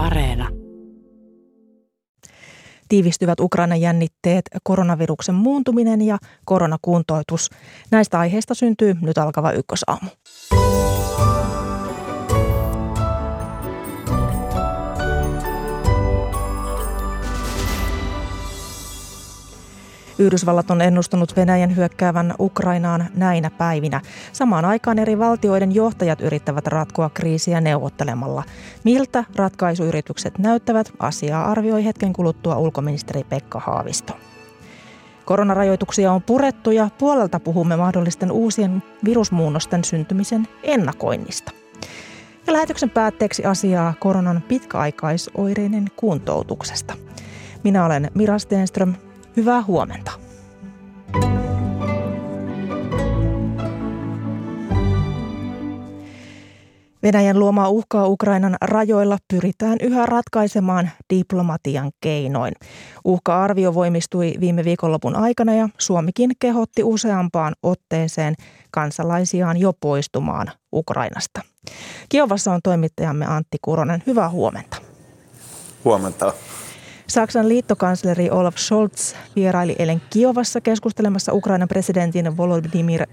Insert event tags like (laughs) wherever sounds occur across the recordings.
Areena. Tiivistyvät Ukrainan jännitteet, koronaviruksen muuntuminen ja koronakuntoitus. Näistä aiheista syntyy nyt alkava ykkösaamu. Yhdysvallat on ennustanut Venäjän hyökkäävän Ukrainaan näinä päivinä. Samaan aikaan eri valtioiden johtajat yrittävät ratkoa kriisiä neuvottelemalla. Miltä ratkaisuyritykset näyttävät, asiaa arvioi hetken kuluttua ulkoministeri Pekka Haavisto. Koronarajoituksia on purettu ja puolelta puhumme mahdollisten uusien virusmuunnosten syntymisen ennakoinnista. Ja lähetyksen päätteeksi asiaa koronan pitkäaikaisoireinen kuntoutuksesta. Minä olen Mira Stenström, Hyvää huomenta. Venäjän luomaa uhkaa Ukrainan rajoilla pyritään yhä ratkaisemaan diplomatian keinoin. Uhka-arvio voimistui viime viikonlopun aikana ja Suomikin kehotti useampaan otteeseen kansalaisiaan jo poistumaan Ukrainasta. Kiovassa on toimittajamme Antti Kuronen. Hyvää huomenta. Huomenta. Saksan liittokansleri Olaf Scholz vieraili eilen Kiovassa keskustelemassa Ukrainan presidentin Volodymyr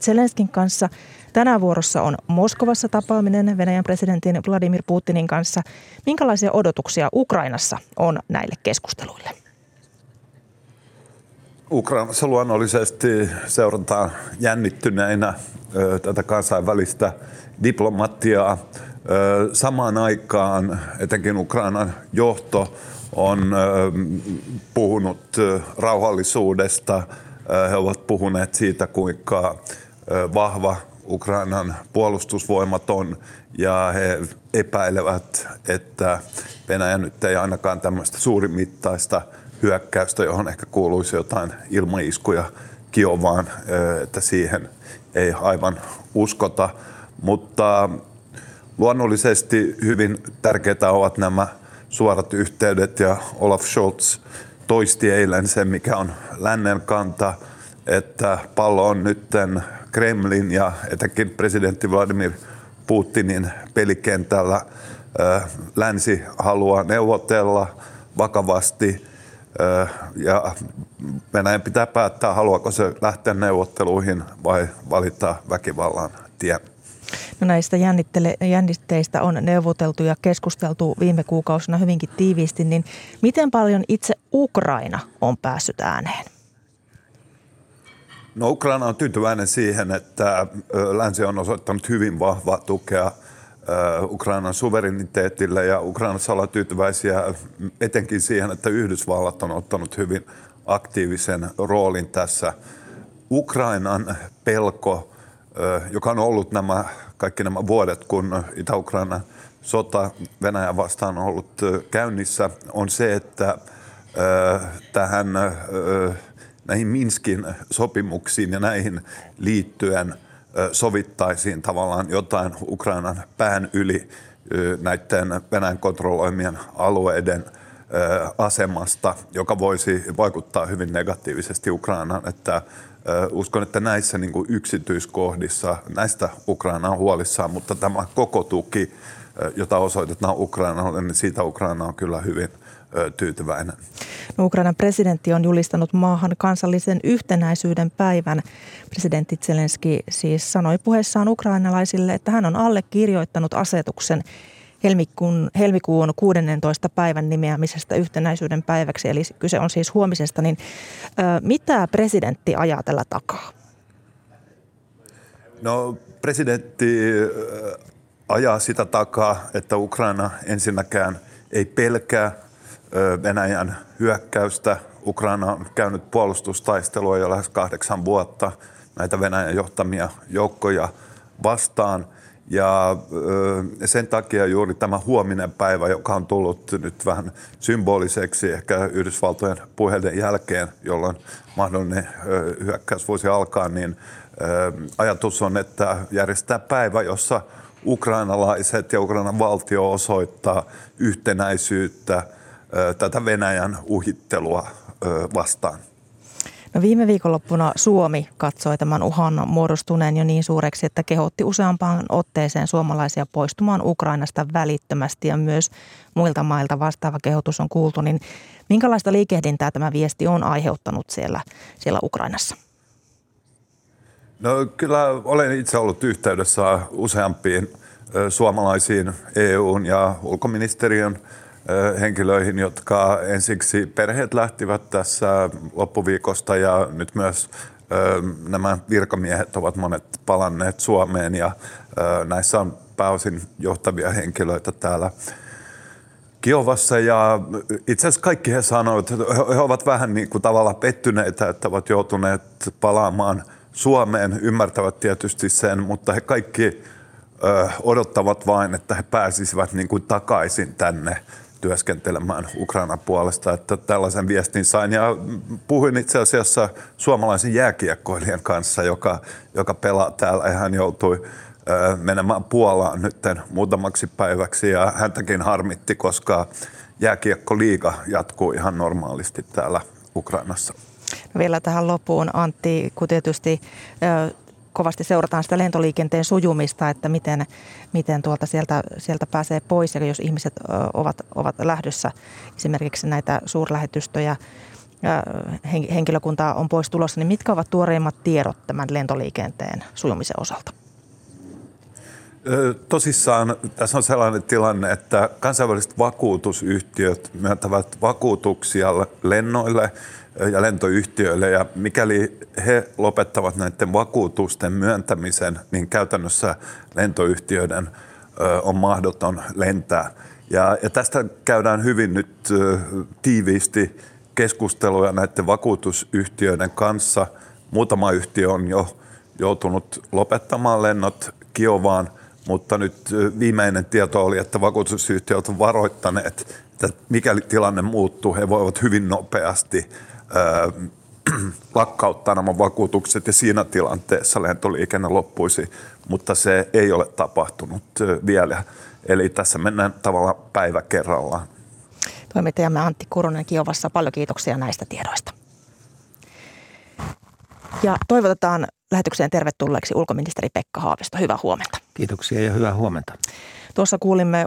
Zelenskin kanssa. Tänään vuorossa on Moskovassa tapaaminen Venäjän presidentin Vladimir Putinin kanssa. Minkälaisia odotuksia Ukrainassa on näille keskusteluille? Ukrainassa luonnollisesti seurataan jännittyneinä tätä kansainvälistä diplomatiaa. Samaan aikaan etenkin Ukrainan johto on puhunut rauhallisuudesta. He ovat puhuneet siitä, kuinka vahva Ukrainan puolustusvoimat on ja he epäilevät, että Venäjä nyt ei ainakaan tämmöistä suurimittaista hyökkäystä, johon ehkä kuuluisi jotain ilmaiskuja Kiovaan, että siihen ei aivan uskota. Mutta luonnollisesti hyvin tärkeitä ovat nämä suorat yhteydet ja Olaf Scholz toisti eilen sen, mikä on lännen kanta, että pallo on nytten Kremlin ja etenkin presidentti Vladimir Putinin pelikentällä. Länsi haluaa neuvotella vakavasti ja Venäjän pitää päättää, haluaako se lähteä neuvotteluihin vai valita väkivallan tien. No näistä jännitteistä on neuvoteltu ja keskusteltu viime kuukausina hyvinkin tiiviisti, niin miten paljon itse Ukraina on päässyt ääneen? No Ukraina on tyytyväinen siihen, että länsi on osoittanut hyvin vahvaa tukea Ukrainan suvereniteetille ja Ukrainassa ollaan tyytyväisiä etenkin siihen, että Yhdysvallat on ottanut hyvin aktiivisen roolin tässä. Ukrainan pelko joka on ollut nämä, kaikki nämä vuodet, kun Itä-Ukraina sota Venäjä vastaan on ollut käynnissä, on se, että tähän näihin Minskin sopimuksiin ja näihin liittyen sovittaisiin tavallaan jotain Ukrainan pään yli näiden Venäjän kontrolloimien alueiden asemasta, joka voisi vaikuttaa hyvin negatiivisesti Ukrainaan, että uskon, että näissä niin kuin yksityiskohdissa, näistä Ukraina on huolissaan, mutta tämä koko tuki, jota osoitetaan Ukrainalle, niin siitä Ukraina on kyllä hyvin tyytyväinen. No, Ukrainan presidentti on julistanut maahan kansallisen yhtenäisyyden päivän. Presidentti Zelenski siis sanoi puheessaan ukrainalaisille, että hän on allekirjoittanut asetuksen, helmikuun, helmikuun 16. päivän nimeämisestä yhtenäisyyden päiväksi, eli kyse on siis huomisesta, niin ö, mitä presidentti ajaa tällä takaa? No presidentti ajaa sitä takaa, että Ukraina ensinnäkään ei pelkää Venäjän hyökkäystä. Ukraina on käynyt puolustustaistelua jo lähes kahdeksan vuotta näitä Venäjän johtamia joukkoja vastaan – ja sen takia juuri tämä huominen päivä, joka on tullut nyt vähän symboliseksi ehkä Yhdysvaltojen puheiden jälkeen, jolloin mahdollinen hyökkäys voisi alkaa, niin ajatus on, että järjestää päivä, jossa ukrainalaiset ja Ukrainan valtio osoittaa yhtenäisyyttä tätä Venäjän uhittelua vastaan. No viime viikonloppuna Suomi katsoi tämän uhan muodostuneen jo niin suureksi, että kehotti useampaan otteeseen suomalaisia poistumaan Ukrainasta välittömästi ja myös muilta mailta vastaava kehotus on kuultu. Niin minkälaista liikehdintää tämä viesti on aiheuttanut siellä, siellä Ukrainassa? No kyllä olen itse ollut yhteydessä useampiin suomalaisiin EUn ja ulkoministeriön henkilöihin, jotka ensiksi perheet lähtivät tässä loppuviikosta ja nyt myös nämä virkamiehet ovat monet palanneet Suomeen ja näissä on pääosin johtavia henkilöitä täällä Kiovassa ja itse asiassa kaikki he sanoivat, että he ovat vähän niin kuin tavallaan pettyneitä, että ovat joutuneet palaamaan Suomeen, ymmärtävät tietysti sen, mutta he kaikki odottavat vain, että he pääsisivät niin kuin takaisin tänne työskentelemään Ukrainan puolesta, että tällaisen viestin sain. Ja puhuin itse asiassa suomalaisen jääkiekkoilijan kanssa, joka, joka pelaa täällä ja hän joutui menemään Puolaan nyt muutamaksi päiväksi ja häntäkin harmitti, koska jääkiekkoliiga jatkuu ihan normaalisti täällä Ukrainassa. No vielä tähän loppuun Antti, kun tietysti kovasti seurataan sitä lentoliikenteen sujumista, että miten, miten tuolta sieltä, sieltä pääsee pois ja jos ihmiset ovat, ovat lähdössä esimerkiksi näitä suurlähetystöjä henkilökuntaa on pois tulossa, niin mitkä ovat tuoreimmat tiedot tämän lentoliikenteen sujumisen osalta? Tosissaan tässä on sellainen tilanne, että kansainväliset vakuutusyhtiöt myöntävät vakuutuksia lennoille – ja lentoyhtiöille. Ja mikäli he lopettavat näiden vakuutusten myöntämisen, niin käytännössä lentoyhtiöiden on mahdoton lentää. Ja, ja tästä käydään hyvin nyt tiiviisti keskusteluja näiden vakuutusyhtiöiden kanssa. Muutama yhtiö on jo joutunut lopettamaan lennot Kiovaan, mutta nyt viimeinen tieto oli, että vakuutusyhtiöt ovat varoittaneet, että mikäli tilanne muuttuu, he voivat hyvin nopeasti (clears throat) lakkauttaa nämä vakuutukset ja siinä tilanteessa lentoliikenne loppuisi, mutta se ei ole tapahtunut vielä. Eli tässä mennään tavallaan päivä kerrallaan. Toimittajamme Antti Kurunen Kiovassa, paljon kiitoksia näistä tiedoista. Ja toivotetaan lähetykseen tervetulleeksi ulkoministeri Pekka Haavisto. Hyvää huomenta. Kiitoksia ja hyvää huomenta. Tuossa kuulimme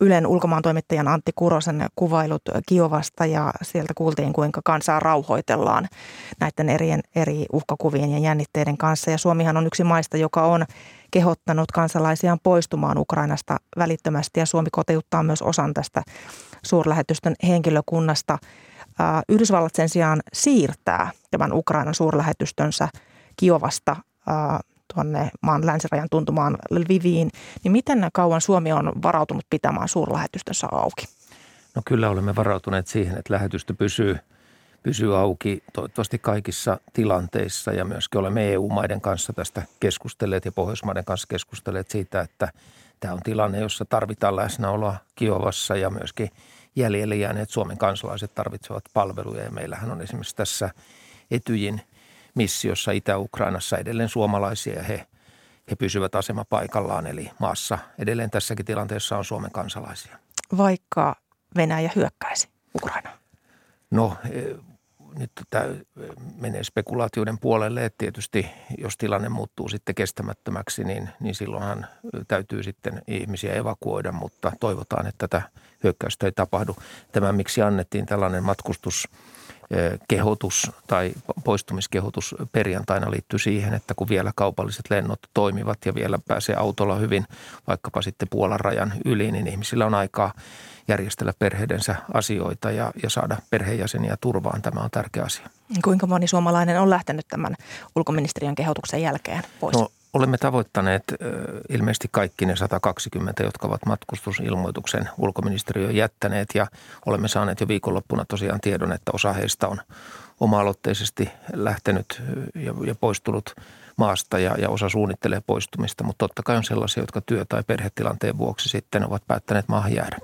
Ylen ulkomaantoimittajan Antti Kurosen kuvailut Kiovasta ja sieltä kuultiin, kuinka kansaa rauhoitellaan näiden eri, eri uhkakuvien ja jännitteiden kanssa. Ja Suomihan on yksi maista, joka on kehottanut kansalaisiaan poistumaan Ukrainasta välittömästi ja Suomi kotiuttaa myös osan tästä suurlähetystön henkilökunnasta. Yhdysvallat sen sijaan siirtää tämän Ukrainan suurlähetystönsä Kiovasta tuonne maan länsirajan tuntumaan Lviviin, niin miten kauan Suomi on varautunut pitämään suurlähetystössä auki? No kyllä olemme varautuneet siihen, että lähetystö pysyy, pysyy auki toivottavasti kaikissa tilanteissa ja myöskin olemme EU-maiden kanssa tästä keskustelleet ja Pohjoismaiden kanssa keskustelleet siitä, että tämä on tilanne, jossa tarvitaan läsnäoloa Kiovassa ja myöskin jäljelle jääneet Suomen kansalaiset tarvitsevat palveluja ja meillähän on esimerkiksi tässä Etyjin – missiossa Itä-Ukrainassa edelleen suomalaisia ja he, he pysyvät asema paikallaan. Eli maassa edelleen tässäkin tilanteessa on Suomen kansalaisia. Vaikka Venäjä hyökkäisi Ukrainaan? No e, nyt tämä menee spekulaatioiden puolelle, että tietysti jos tilanne muuttuu sitten kestämättömäksi, niin, niin silloinhan täytyy sitten ihmisiä evakuoida, mutta toivotaan, että tätä hyökkäystä ei tapahdu. Tämä, miksi annettiin tällainen matkustus kehotus tai poistumiskehotus perjantaina liittyy siihen, että kun vielä kaupalliset lennot toimivat ja vielä pääsee autolla hyvin vaikkapa sitten Puolan rajan yli, niin ihmisillä on aikaa järjestellä perheidensä asioita ja, ja saada perheenjäseniä turvaan. Tämä on tärkeä asia. Kuinka moni suomalainen on lähtenyt tämän ulkoministeriön kehotuksen jälkeen pois? No, Olemme tavoittaneet ilmeisesti kaikki ne 120, jotka ovat matkustusilmoituksen ulkoministeriöön jättäneet ja olemme saaneet jo viikonloppuna tosiaan tiedon, että osa heistä on oma-aloitteisesti lähtenyt ja, ja poistunut maasta ja, ja osa suunnittelee poistumista, mutta totta kai on sellaisia, jotka työ- tai perhetilanteen vuoksi sitten ovat päättäneet maahan jäädä.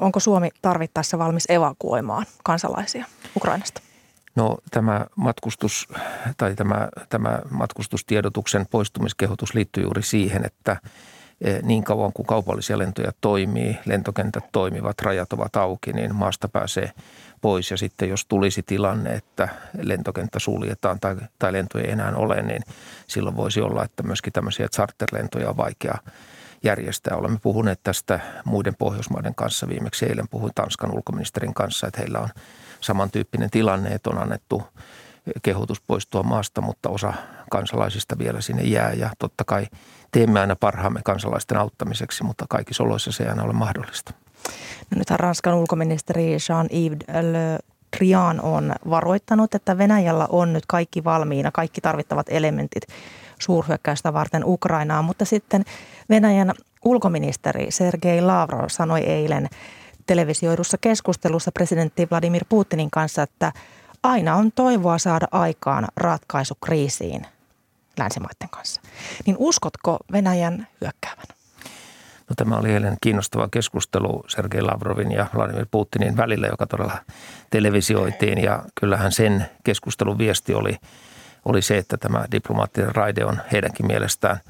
Onko Suomi tarvittaessa valmis evakuoimaan kansalaisia Ukrainasta? No tämä matkustus tai tämä, tämä matkustustiedotuksen poistumiskehotus liittyy juuri siihen, että niin kauan kuin kaupallisia lentoja toimii, lentokentät toimivat, rajat ovat auki, niin maasta pääsee pois. Ja sitten jos tulisi tilanne, että lentokenttä suljetaan tai, tai lentoja ei enää ole, niin silloin voisi olla, että myöskin tämmöisiä charterlentoja on vaikea järjestää. Olemme puhuneet tästä muiden Pohjoismaiden kanssa. Viimeksi eilen puhuin Tanskan ulkoministerin kanssa, että heillä on samantyyppinen tilanne, että on annettu kehotus poistua maasta, mutta osa kansalaisista vielä sinne jää. Ja totta kai teemme aina parhaamme kansalaisten auttamiseksi, mutta kaikissa oloissa se ei aina ole mahdollista. No nythän Ranskan ulkoministeri Jean-Yves Le Drian on varoittanut, että Venäjällä on nyt kaikki valmiina, kaikki tarvittavat elementit suurhyökkäystä varten Ukrainaan, mutta sitten Venäjän ulkoministeri Sergei Lavrov sanoi eilen televisioidussa keskustelussa presidentti Vladimir Putinin kanssa, että aina on toivoa saada aikaan ratkaisu kriisiin länsimaiden kanssa. Niin uskotko Venäjän hyökkäävän? No, tämä oli eilen kiinnostava keskustelu Sergei Lavrovin ja Vladimir Putinin välillä, joka todella televisioitiin. Ja kyllähän sen keskustelun viesti oli, oli se, että tämä diplomaattinen raide on heidänkin mielestään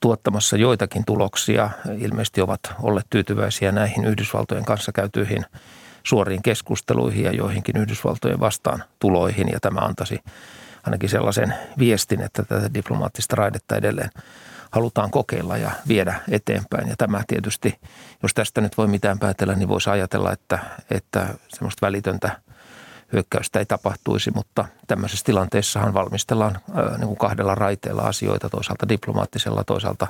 tuottamassa joitakin tuloksia. Ilmeisesti ovat olleet tyytyväisiä näihin Yhdysvaltojen kanssa käytyihin suoriin keskusteluihin ja joihinkin Yhdysvaltojen vastaan tuloihin. Ja tämä antaisi ainakin sellaisen viestin, että tätä diplomaattista raidetta edelleen halutaan kokeilla ja viedä eteenpäin. Ja tämä tietysti, jos tästä nyt voi mitään päätellä, niin voisi ajatella, että, että semmoista välitöntä hyökkäystä ei tapahtuisi, mutta tämmöisessä tilanteessahan valmistellaan niin kuin kahdella raiteella asioita, toisaalta diplomaattisella, toisaalta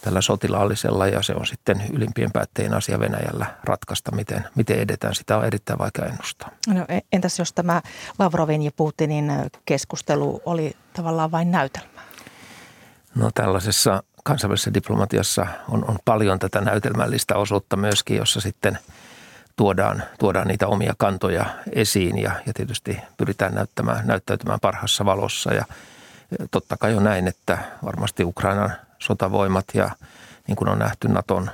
tällä sotilaallisella ja se on sitten ylimpien päättäjien asia Venäjällä ratkaista, miten, miten edetään. Sitä on erittäin vaikea ennustaa. No, e, entäs jos tämä Lavrovin ja Putinin keskustelu oli tavallaan vain näytelmä? No tällaisessa kansainvälisessä diplomatiassa on, on paljon tätä näytelmällistä osuutta myöskin, jossa sitten tuodaan, tuodaan niitä omia kantoja esiin ja, ja tietysti pyritään näyttämään, näyttäytymään parhassa valossa. Ja totta kai on näin, että varmasti Ukrainan sotavoimat ja niin kuin on nähty Naton,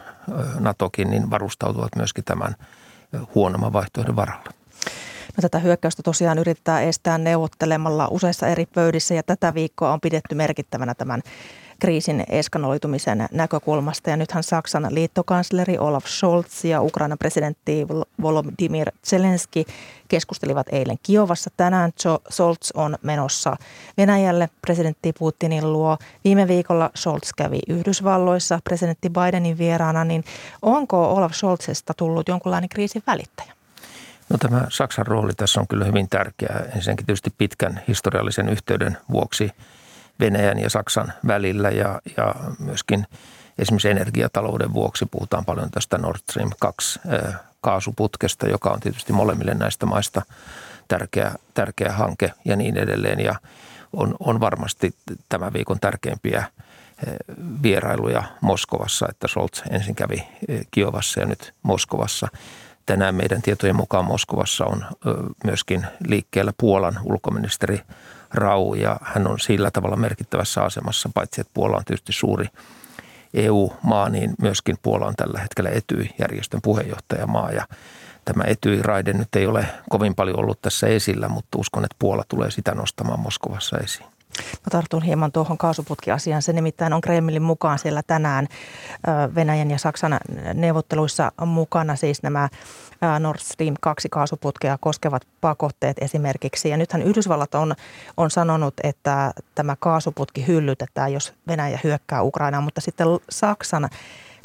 Natokin, niin varustautuvat myöskin tämän huonomman vaihtoehdon varalla. No, tätä hyökkäystä tosiaan yrittää estää neuvottelemalla useissa eri pöydissä ja tätä viikkoa on pidetty merkittävänä tämän kriisin eskanoitumisen näkökulmasta. Ja nythän Saksan liittokansleri Olaf Scholz ja Ukrainan presidentti Volodymyr Zelensky keskustelivat eilen Kiovassa. Tänään Scholz on menossa Venäjälle presidentti Putinin luo. Viime viikolla Scholz kävi Yhdysvalloissa presidentti Bidenin vieraana, niin onko Olaf Scholzesta tullut jonkunlainen kriisin välittäjä? No tämä Saksan rooli tässä on kyllä hyvin tärkeä. Ensinnäkin tietysti pitkän historiallisen yhteyden vuoksi Venäjän ja Saksan välillä ja, ja myöskin esimerkiksi energiatalouden vuoksi puhutaan paljon tästä Nord Stream 2 kaasuputkesta, joka on tietysti molemmille näistä maista tärkeä, tärkeä hanke ja niin edelleen. Ja on, on varmasti tämän viikon tärkeimpiä vierailuja Moskovassa, että Scholz ensin kävi Kiovassa ja nyt Moskovassa – Tänään meidän tietojen mukaan Moskovassa on myöskin liikkeellä Puolan ulkoministeri Rau ja hän on sillä tavalla merkittävässä asemassa, paitsi että Puola on tietysti suuri EU-maa, niin myöskin Puola on tällä hetkellä Etyj-järjestön puheenjohtajamaa ja tämä Etyj-raide nyt ei ole kovin paljon ollut tässä esillä, mutta uskon, että Puola tulee sitä nostamaan Moskovassa esiin. Mä tartun hieman tuohon kaasuputkiasiaan. Se nimittäin on Kremlin mukaan siellä tänään Venäjän ja Saksan neuvotteluissa mukana siis nämä Nord Stream 2 kaasuputkea koskevat pakotteet esimerkiksi. Ja nythän Yhdysvallat on, on sanonut, että tämä kaasuputki hyllytetään, jos Venäjä hyökkää Ukrainaan, mutta sitten Saksan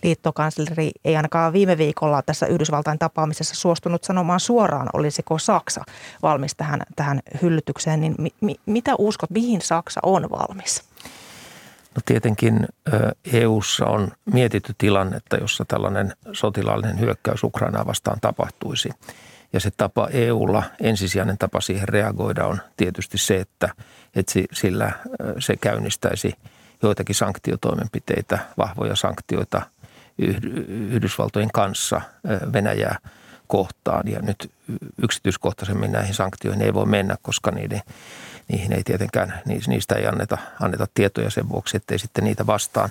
liittokansleri ei ainakaan viime viikolla tässä Yhdysvaltain tapaamisessa suostunut sanomaan suoraan, olisiko Saksa valmis tähän, tähän hyllytykseen. Niin mi, mi, mitä uskot, mihin Saksa on valmis? No tietenkin EU:ssa on mietitty tilannetta, jossa tällainen sotilaallinen hyökkäys Ukrainaa vastaan tapahtuisi. Ja se tapa EUlla, ensisijainen tapa siihen reagoida on tietysti se, että, että sillä se käynnistäisi joitakin sanktiotoimenpiteitä, vahvoja sanktioita Yhdysvaltojen kanssa Venäjää kohtaan. Ja nyt yksityiskohtaisemmin näihin sanktioihin ei voi mennä, koska niiden, niihin ei tietenkään, niistä ei anneta, anneta tietoja sen vuoksi, ettei sitten niitä vastaan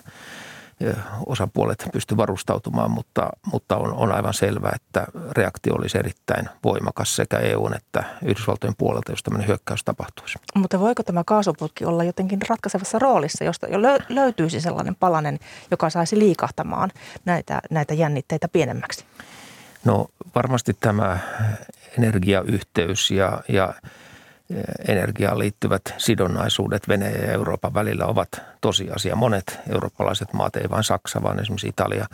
osapuolet pysty varustautumaan, mutta, mutta on, on aivan selvää, että reaktio olisi erittäin voimakas sekä EUn että Yhdysvaltojen puolelta, jos tämmöinen hyökkäys tapahtuisi. Mutta voiko tämä kaasuputki olla jotenkin ratkaisevassa roolissa, josta jo löytyisi sellainen palanen, joka saisi liikahtamaan näitä, näitä jännitteitä pienemmäksi? No varmasti tämä energiayhteys ja, ja energiaan liittyvät sidonnaisuudet Venäjän ja Euroopan välillä ovat tosiasia. Monet eurooppalaiset maat, ei vain Saksa, vaan esimerkiksi Italia,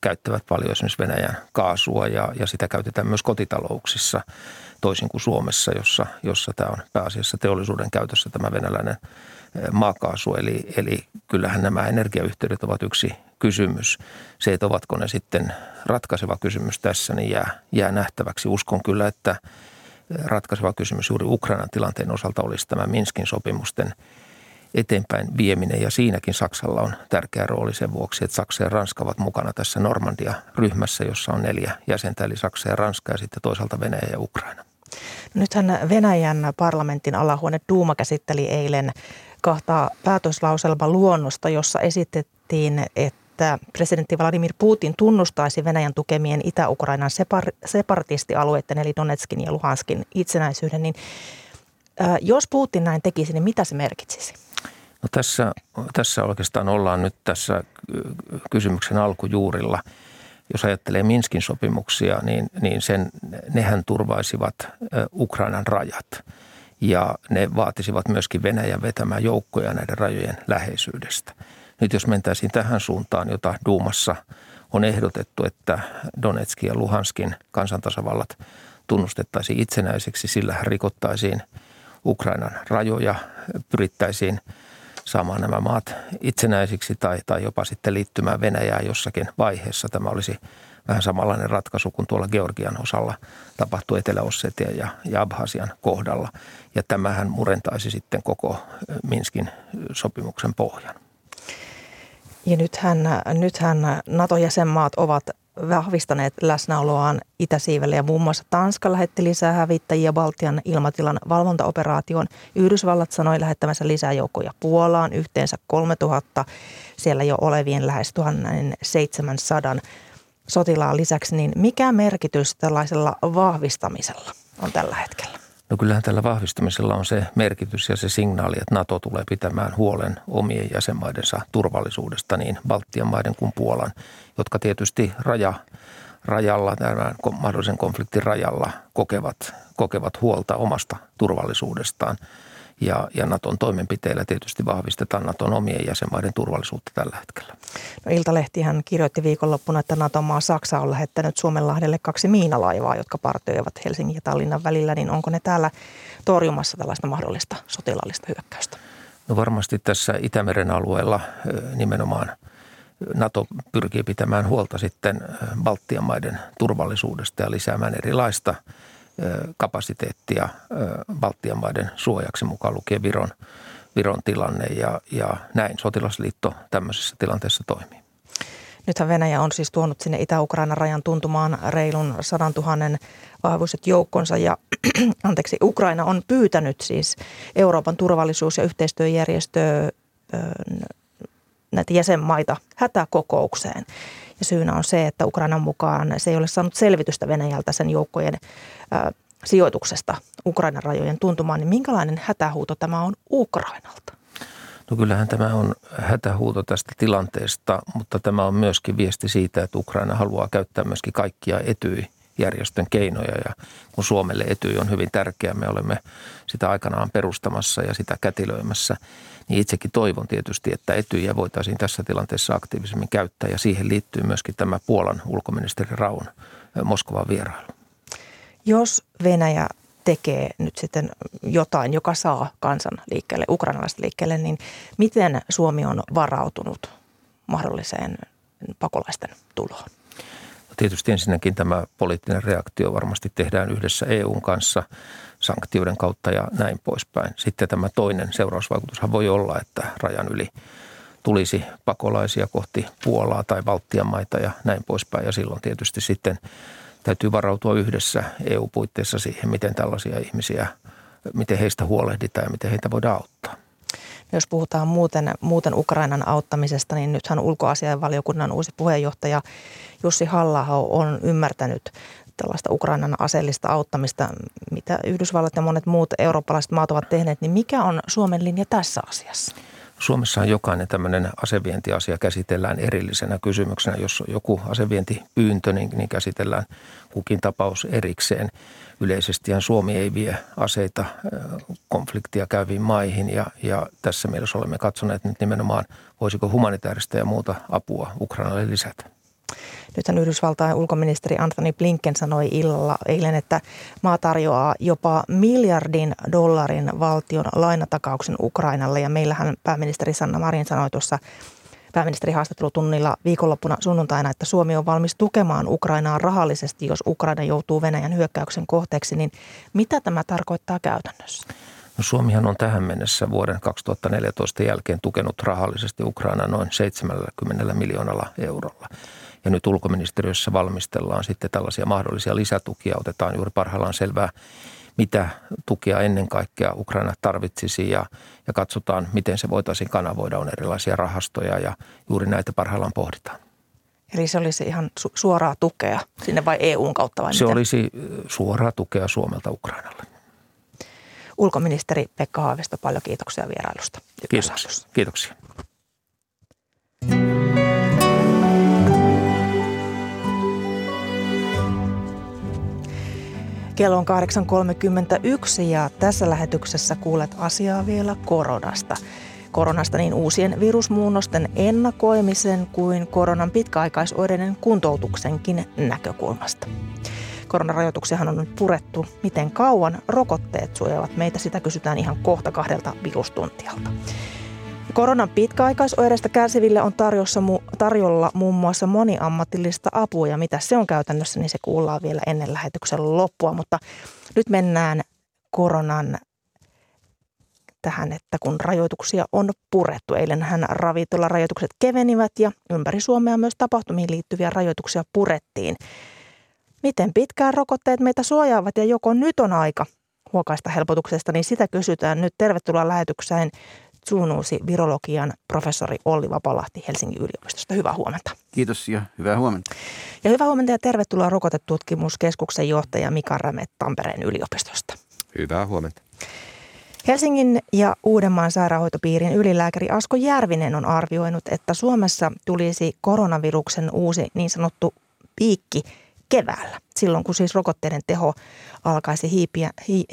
käyttävät paljon esimerkiksi Venäjän kaasua ja, ja sitä käytetään myös kotitalouksissa toisin kuin Suomessa, jossa, jossa tämä on pääasiassa teollisuuden käytössä tämä venäläinen maakaasu. Eli, eli kyllähän nämä energiayhteydet ovat yksi kysymys. Se, että ovatko ne sitten ratkaiseva kysymys tässä, niin jää, jää nähtäväksi. Uskon kyllä, että ratkaiseva kysymys juuri Ukrainan tilanteen osalta olisi tämä Minskin sopimusten eteenpäin vieminen ja siinäkin Saksalla on tärkeä rooli sen vuoksi, että Saksa ja Ranska ovat mukana tässä Normandia-ryhmässä, jossa on neljä jäsentä, eli Saksa ja Ranska ja sitten toisaalta Venäjä ja Ukraina. Nythän Venäjän parlamentin alahuone Duuma käsitteli eilen kahta päätöslauselma luonnosta, jossa esitettiin, että että presidentti Vladimir Putin tunnustaisi Venäjän tukemien Itä-Ukrainan separ- separatistialueiden eli Donetskin ja Luhanskin itsenäisyyden, niin ää, jos Putin näin tekisi, niin mitä se merkitsisi? No tässä, tässä oikeastaan ollaan nyt tässä kysymyksen alkujuurilla. Jos ajattelee Minskin sopimuksia, niin, niin sen, nehän turvaisivat Ukrainan rajat ja ne vaatisivat myöskin Venäjän vetämään joukkoja näiden rajojen läheisyydestä – nyt jos mentäisiin tähän suuntaan, jota Duumassa on ehdotettu, että Donetskin ja Luhanskin kansantasavallat tunnustettaisiin itsenäiseksi, sillä rikottaisiin Ukrainan rajoja, pyrittäisiin saamaan nämä maat itsenäisiksi tai, tai jopa sitten liittymään Venäjään jossakin vaiheessa. Tämä olisi vähän samanlainen ratkaisu kuin tuolla Georgian osalla tapahtui Etelä-Ossetian ja, ja Abhasian kohdalla. Ja tämähän murentaisi sitten koko Minskin sopimuksen pohjan. Ja nythän, nythän NATO-jäsenmaat ovat vahvistaneet läsnäoloaan Itäsiivelle ja muun muassa Tanska lähetti lisää hävittäjiä Baltian ilmatilan valvontaoperaation. Yhdysvallat sanoi lähettämänsä lisää joukkoja Puolaan, yhteensä 3000 siellä jo olevien lähes 1700 sotilaan lisäksi. Niin mikä merkitys tällaisella vahvistamisella on tällä hetkellä? No kyllähän tällä vahvistumisella on se merkitys ja se signaali, että NATO tulee pitämään huolen omien jäsenmaidensa turvallisuudesta niin Baltian maiden kuin Puolan, jotka tietysti raja, rajalla, tämän mahdollisen konfliktin rajalla kokevat, kokevat huolta omasta turvallisuudestaan – ja, ja Naton toimenpiteillä tietysti vahvistetaan Naton omien jäsenmaiden turvallisuutta tällä hetkellä. No Iltalehtihän kirjoitti viikonloppuna, että Nato-maa Saksa on lähettänyt Suomenlahdelle kaksi miinalaivaa, jotka partioivat Helsingin ja Tallinnan välillä. Niin onko ne täällä torjumassa tällaista mahdollista sotilaallista hyökkäystä? No varmasti tässä Itämeren alueella nimenomaan NATO pyrkii pitämään huolta sitten Baltian maiden turvallisuudesta ja lisäämään erilaista – kapasiteettia Baltian maiden suojaksi mukaan lukien Viron, Viron tilanne ja, ja näin sotilasliitto tämmöisessä tilanteessa toimii. Nythän Venäjä on siis tuonut sinne Itä-Ukrainan rajan tuntumaan reilun sadan tuhannen vahvuiset joukkonsa ja (clears throat) anteeksi, Ukraina on pyytänyt siis Euroopan turvallisuus- ja yhteistyöjärjestö näitä jäsenmaita hätäkokoukseen. Ja syynä on se, että Ukrainan mukaan se ei ole saanut selvitystä Venäjältä sen joukkojen ä, sijoituksesta Ukrainan rajojen tuntumaan. Niin minkälainen hätähuuto tämä on Ukrainalta? No kyllähän tämä on hätähuuto tästä tilanteesta, mutta tämä on myöskin viesti siitä, että Ukraina haluaa käyttää myöskin kaikkia etyi järjestön keinoja ja kun Suomelle Etyj on hyvin tärkeä, me olemme sitä aikanaan perustamassa ja sitä kätilöimässä, niin itsekin toivon tietysti, että Etyjä voitaisiin tässä tilanteessa aktiivisemmin käyttää ja siihen liittyy myöskin tämä Puolan ulkoministeri Raun Moskovan vierailu. Jos Venäjä tekee nyt sitten jotain, joka saa kansan liikkeelle, ukrainalaista liikkeelle, niin miten Suomi on varautunut mahdolliseen pakolaisten tuloon? Tietysti ensinnäkin tämä poliittinen reaktio varmasti tehdään yhdessä EUn kanssa sanktioiden kautta ja näin poispäin. Sitten tämä toinen seurausvaikutushan voi olla, että rajan yli tulisi pakolaisia kohti Puolaa tai Baltian maita ja näin poispäin. Ja silloin tietysti sitten täytyy varautua yhdessä EU-puitteissa siihen, miten tällaisia ihmisiä, miten heistä huolehditaan ja miten heitä voidaan auttaa. Jos puhutaan muuten, muuten Ukrainan auttamisesta, niin nythän ulkoasiainvaliokunnan uusi puheenjohtaja Jussi halla on ymmärtänyt tällaista Ukrainan aseellista auttamista, mitä Yhdysvallat ja monet muut eurooppalaiset maat ovat tehneet, niin mikä on Suomen linja tässä asiassa? Suomessa jokainen tämmöinen asevientiasia käsitellään erillisenä kysymyksenä. Jos joku asevientipyyntö, niin, niin käsitellään kukin tapaus erikseen. Yleisesti Suomi ei vie aseita konfliktia käyviin maihin ja, ja tässä mielessä olemme katsoneet nyt nimenomaan, voisiko humanitaarista ja muuta apua Ukrainalle lisätä. Nythän Yhdysvaltain ulkoministeri Anthony Blinken sanoi illalla eilen, että maa tarjoaa jopa miljardin dollarin valtion lainatakauksen Ukrainalle. Ja meillähän pääministeri Sanna Marin sanoi tuossa pääministeri haastattelutunnilla viikonloppuna sunnuntaina, että Suomi on valmis tukemaan Ukrainaa rahallisesti, jos Ukraina joutuu Venäjän hyökkäyksen kohteeksi. Niin mitä tämä tarkoittaa käytännössä? No Suomihan on tähän mennessä vuoden 2014 jälkeen tukenut rahallisesti Ukraina noin 70 miljoonalla eurolla. Ja nyt ulkoministeriössä valmistellaan sitten tällaisia mahdollisia lisätukia. Otetaan juuri parhaillaan selvää, mitä tukea ennen kaikkea Ukraina tarvitsisi ja, ja katsotaan, miten se voitaisiin kanavoida. On erilaisia rahastoja ja juuri näitä parhaillaan pohditaan. Eli se olisi ihan su- suoraa tukea sinne vai EUn kautta vai Se miten? olisi suoraa tukea Suomelta Ukrainalle. Ulkoministeri Pekka Haavisto, paljon kiitoksia vierailusta. Kiitoksia. Kiitoksia. Kello on 8.31 ja tässä lähetyksessä kuulet asiaa vielä koronasta. Koronasta niin uusien virusmuunnosten ennakoimisen kuin koronan pitkäaikaisoireiden kuntoutuksenkin näkökulmasta. Koronarajoituksiahan on nyt purettu. Miten kauan rokotteet suojaavat meitä? Sitä kysytään ihan kohta kahdelta virustuntialta. Koronan pitkäaikaisoireista kärsiville on tarjossa, tarjolla muun muassa moniammatillista apua ja mitä se on käytännössä, niin se kuullaan vielä ennen lähetyksen loppua. Mutta nyt mennään koronan tähän, että kun rajoituksia on purettu. Eilenhän ravintolarajoitukset kevenivät ja ympäri Suomea myös tapahtumiin liittyviä rajoituksia purettiin. Miten pitkään rokotteet meitä suojaavat ja joko nyt on aika huokaista helpotuksesta, niin sitä kysytään nyt. Tervetuloa lähetykseen Tsunuusi virologian professori Olli Vapalahti Helsingin yliopistosta. Hyvää huomenta. Kiitos ja hyvää huomenta. Ja hyvää huomenta ja tervetuloa Rokotetutkimuskeskuksen johtaja Mika Rämet Tampereen yliopistosta. Hyvää huomenta. Helsingin ja Uudenmaan sairaanhoitopiirin ylilääkäri Asko Järvinen on arvioinut, että Suomessa tulisi koronaviruksen uusi niin sanottu piikki keväällä. Silloin kun siis rokotteiden teho alkaisi hiipiä,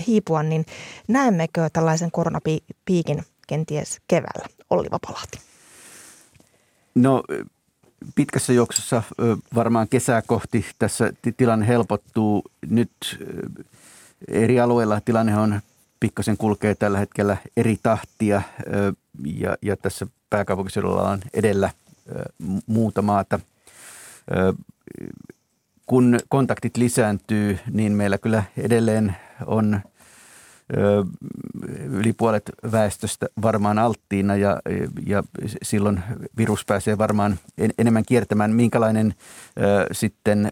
hiipua, niin näemmekö tällaisen koronapiikin kenties keväällä? Olli Vapalahti. No pitkässä juoksussa varmaan kesää kohti tässä tilanne helpottuu. Nyt eri alueilla tilanne on pikkasen kulkee tällä hetkellä eri tahtia ja, ja tässä pääkaupunkiseudulla on edellä muuta maata. Kun kontaktit lisääntyy, niin meillä kyllä edelleen on – yli puolet väestöstä varmaan alttiina ja, ja silloin virus pääsee varmaan enemmän kiertämään. Minkälainen ö, sitten,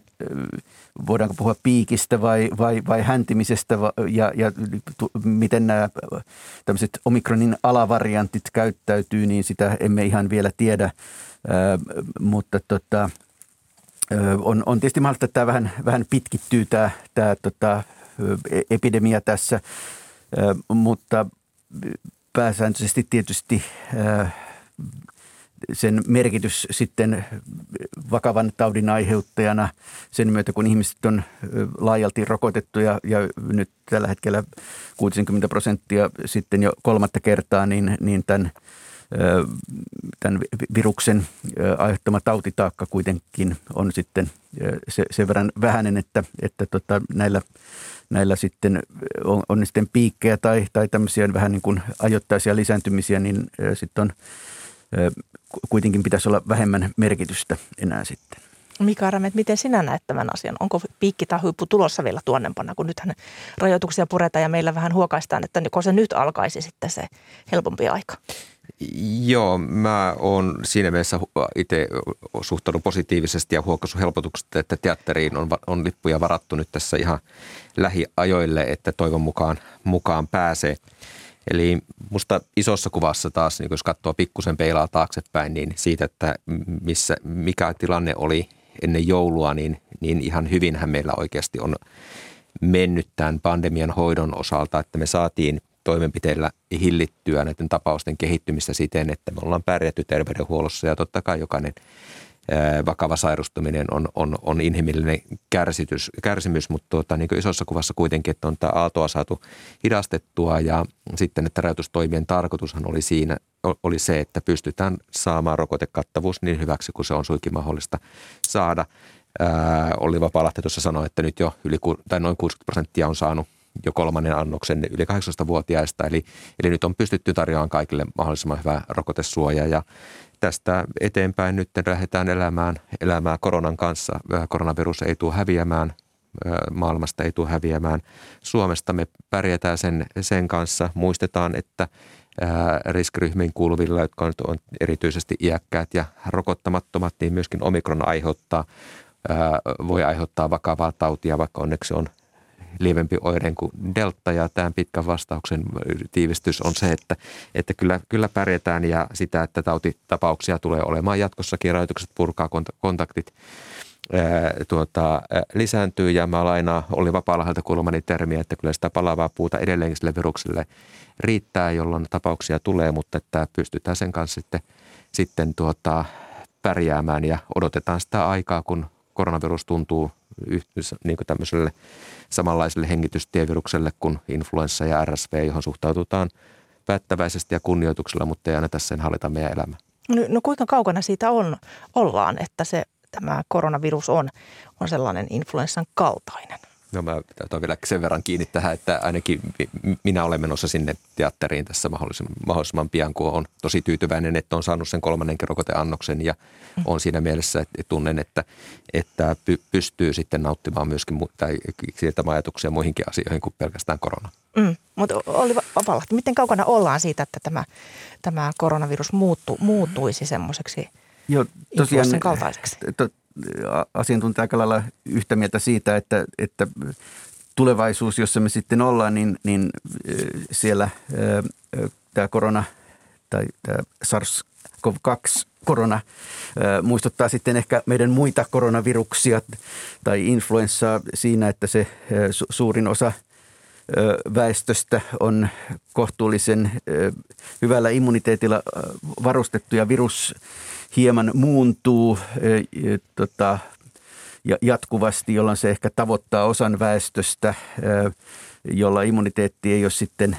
voidaanko puhua piikistä vai, vai, vai häntimisestä ja, ja tu, miten nämä tämmöiset omikronin alavariantit käyttäytyy, niin sitä emme ihan vielä tiedä, ö, mutta tota, on, on tietysti mahdollista, että tämä vähän, vähän pitkittyy tämä, tämä tota, e-, epidemia tässä mutta pääsääntöisesti tietysti sen merkitys sitten vakavan taudin aiheuttajana sen myötä, kun ihmiset on laajalti rokotettu ja, ja nyt tällä hetkellä 60 prosenttia sitten jo kolmatta kertaa, niin, niin tämän, tämän viruksen aiheuttama tautitaakka kuitenkin on sitten se, sen verran vähäinen, että, että tota, näillä – näillä sitten on, on sitten piikkejä tai, tai tämmöisiä vähän niin kuin ajoittaisia lisääntymisiä, niin sitten on kuitenkin pitäisi olla vähemmän merkitystä enää sitten. Mika Ramet, miten sinä näet tämän asian? Onko piikki tai huippu tulossa vielä tuonnempana, kun nythän rajoituksia puretaan ja meillä vähän huokaistaan, että kun se nyt alkaisi sitten se helpompi aika? Joo, mä oon siinä mielessä itse suhtaudun positiivisesti ja huokaisu helpotuksesta, että teatteriin on, on lippuja varattu nyt tässä ihan lähiajoille, että toivon mukaan, mukaan pääsee. Eli musta isossa kuvassa taas, niin jos katsoo pikkusen peilaa taaksepäin, niin siitä, että missä, mikä tilanne oli ennen joulua, niin, niin ihan hyvinhän meillä oikeasti on mennyt tämän pandemian hoidon osalta, että me saatiin toimenpiteillä hillittyä näiden tapausten kehittymistä siten, että me ollaan pärjätty terveydenhuollossa ja totta kai jokainen vakava sairastuminen on, on, on inhimillinen kärsitys, kärsimys, mutta tuota, niin isossa kuvassa kuitenkin, että on tämä aaltoa saatu hidastettua ja sitten, että rajoitustoimien tarkoitushan oli siinä, oli se, että pystytään saamaan rokotekattavuus niin hyväksi kuin se on suikin mahdollista saada. Ää, Olli Vapaalahti tuossa sanoi, että nyt jo yli, tai noin 60 prosenttia on saanut jo kolmannen annoksen yli 18-vuotiaista, eli, eli nyt on pystytty tarjoamaan kaikille mahdollisimman hyvä rokotesuoja ja tästä eteenpäin nyt lähdetään elämään elämää koronan kanssa. Koronavirus ei tule häviämään, maailmasta ei tule häviämään. Suomesta me pärjätään sen, sen kanssa. Muistetaan, että riskiryhmiin kuuluvilla, jotka nyt on erityisesti iäkkäät ja rokottamattomat, niin myöskin omikron aiheuttaa, voi aiheuttaa vakavaa tautia, vaikka onneksi on lievempi oireen kuin delta ja tämän pitkän vastauksen tiivistys on se, että, että kyllä, kyllä pärjätään ja sitä, että tautitapauksia tulee olemaan jatkossakin, rajoitukset purkaa, kontaktit ää, tuota, ää, lisääntyy ja mä lainaan oli Vapaalahdelta kuulumani termiä, että kyllä sitä palavaa puuta edelleenkin sille virukselle riittää, jolloin tapauksia tulee, mutta että pystytään sen kanssa sitten, sitten tuota, pärjäämään ja odotetaan sitä aikaa, kun koronavirus tuntuu niin kuin tämmöiselle samanlaiselle hengitystievirukselle kuin influenssa ja RSV, johon suhtaututaan päättäväisesti ja kunnioituksella, mutta ei anneta sen hallita meidän elämää. No, no kuinka kaukana siitä on, ollaan, että se, tämä koronavirus on, on sellainen influenssan kaltainen? No mä otan vielä sen verran kiinni tähän, että ainakin minä olen menossa sinne teatteriin tässä mahdollisimman, mahdollisimman pian, kun on tosi tyytyväinen, että on saanut sen kolmannen rokoteannoksen ja mm. on siinä mielessä, että tunnen, että, että pystyy sitten nauttimaan myöskin tai siirtämään ajatuksia muihinkin asioihin kuin pelkästään korona. Mm, mutta oli Vapalahti, miten kaukana ollaan siitä, että tämä, tämä koronavirus muuttu, muuttuisi semmoiseksi Joo, tosiaan, kaltaiseksi? To, asiantuntija aika lailla yhtä mieltä siitä, että, että tulevaisuus, jossa me sitten ollaan, niin, niin siellä tämä korona tai tämä SARS-CoV-2 korona muistuttaa sitten ehkä meidän muita koronaviruksia tai influenssaa siinä, että se suurin osa väestöstä on kohtuullisen hyvällä immuniteetilla varustettu ja virus hieman muuntuu tota, jatkuvasti, jolloin se ehkä tavoittaa osan väestöstä, jolla immuniteetti ei ole sitten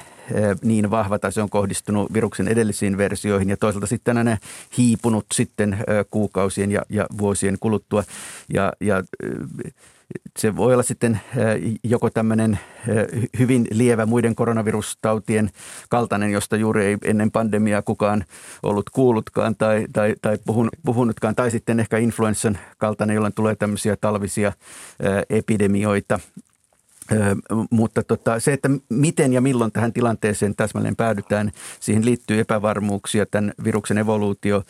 niin vahva tai se on kohdistunut viruksen edellisiin versioihin ja toisaalta sitten aina hiipunut sitten kuukausien ja, ja vuosien kuluttua. Ja, ja se voi olla sitten joko tämmöinen hyvin lievä muiden koronavirustautien kaltainen, josta juuri ei ennen pandemiaa kukaan ollut kuullutkaan tai, tai, tai puhunutkaan, tai sitten ehkä influenssan kaltainen, jolloin tulee tämmöisiä talvisia epidemioita. Mutta tota, se, että miten ja milloin tähän tilanteeseen täsmälleen päädytään, siihen liittyy epävarmuuksia. Tämän viruksen evoluutio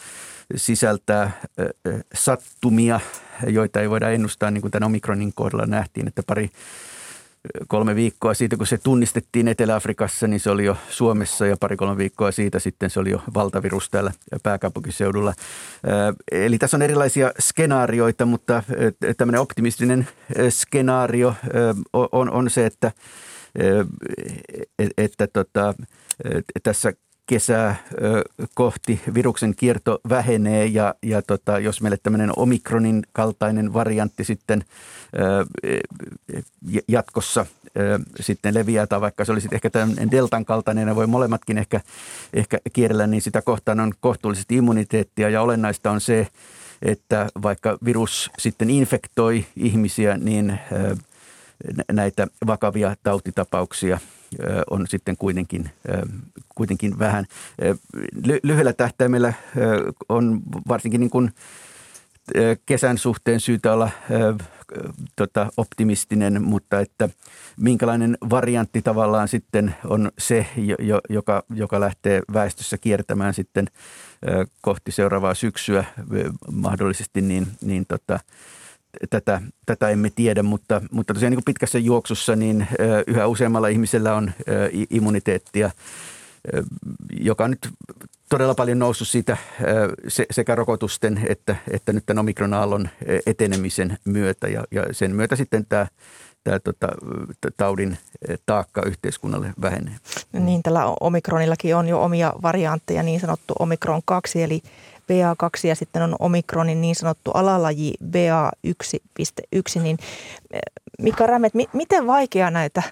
sisältää sattumia, joita ei voida ennustaa, niin kuin tämän omikronin kohdalla nähtiin, että pari kolme viikkoa siitä, kun se tunnistettiin Etelä-Afrikassa, niin se oli jo Suomessa ja pari-kolme viikkoa siitä sitten se oli jo valtavirus täällä pääkaupunkiseudulla. Eli tässä on erilaisia skenaarioita, mutta tämmöinen optimistinen skenaario on, on se, että, että, että tota, tässä kesää kohti viruksen kierto vähenee ja, ja tota, jos meille tämmöinen omikronin kaltainen variantti sitten jatkossa sitten leviää tai vaikka se olisi ehkä tämmöinen deltan kaltainen ja voi molemmatkin ehkä, ehkä kierrellä, niin sitä kohtaan on kohtuullisesti immuniteettia. Ja olennaista on se, että vaikka virus sitten infektoi ihmisiä, niin näitä vakavia tautitapauksia on sitten kuitenkin, kuitenkin vähän. Lyhyellä tähtäimellä on varsinkin niin kuin kesän suhteen syytä olla tota, optimistinen, mutta että minkälainen variantti tavallaan sitten on se, joka, joka lähtee väestössä kiertämään sitten kohti seuraavaa syksyä mahdollisesti, niin, niin tota, tätä, tätä emme tiedä, mutta, mutta tosiaan niin pitkässä juoksussa niin yhä useammalla ihmisellä on immuniteettia joka on nyt todella paljon noussut siitä sekä rokotusten että, että nyt tämän omikronaallon etenemisen myötä ja, ja sen myötä sitten tämä tämä tota, taudin taakka yhteiskunnalle vähenee. Niin, tällä omikronillakin on jo omia variantteja, niin sanottu omikron 2, eli BA2 ja sitten on omikronin niin sanottu alalaji BA1.1, niin Mika Rämet, miten vaikea näitä,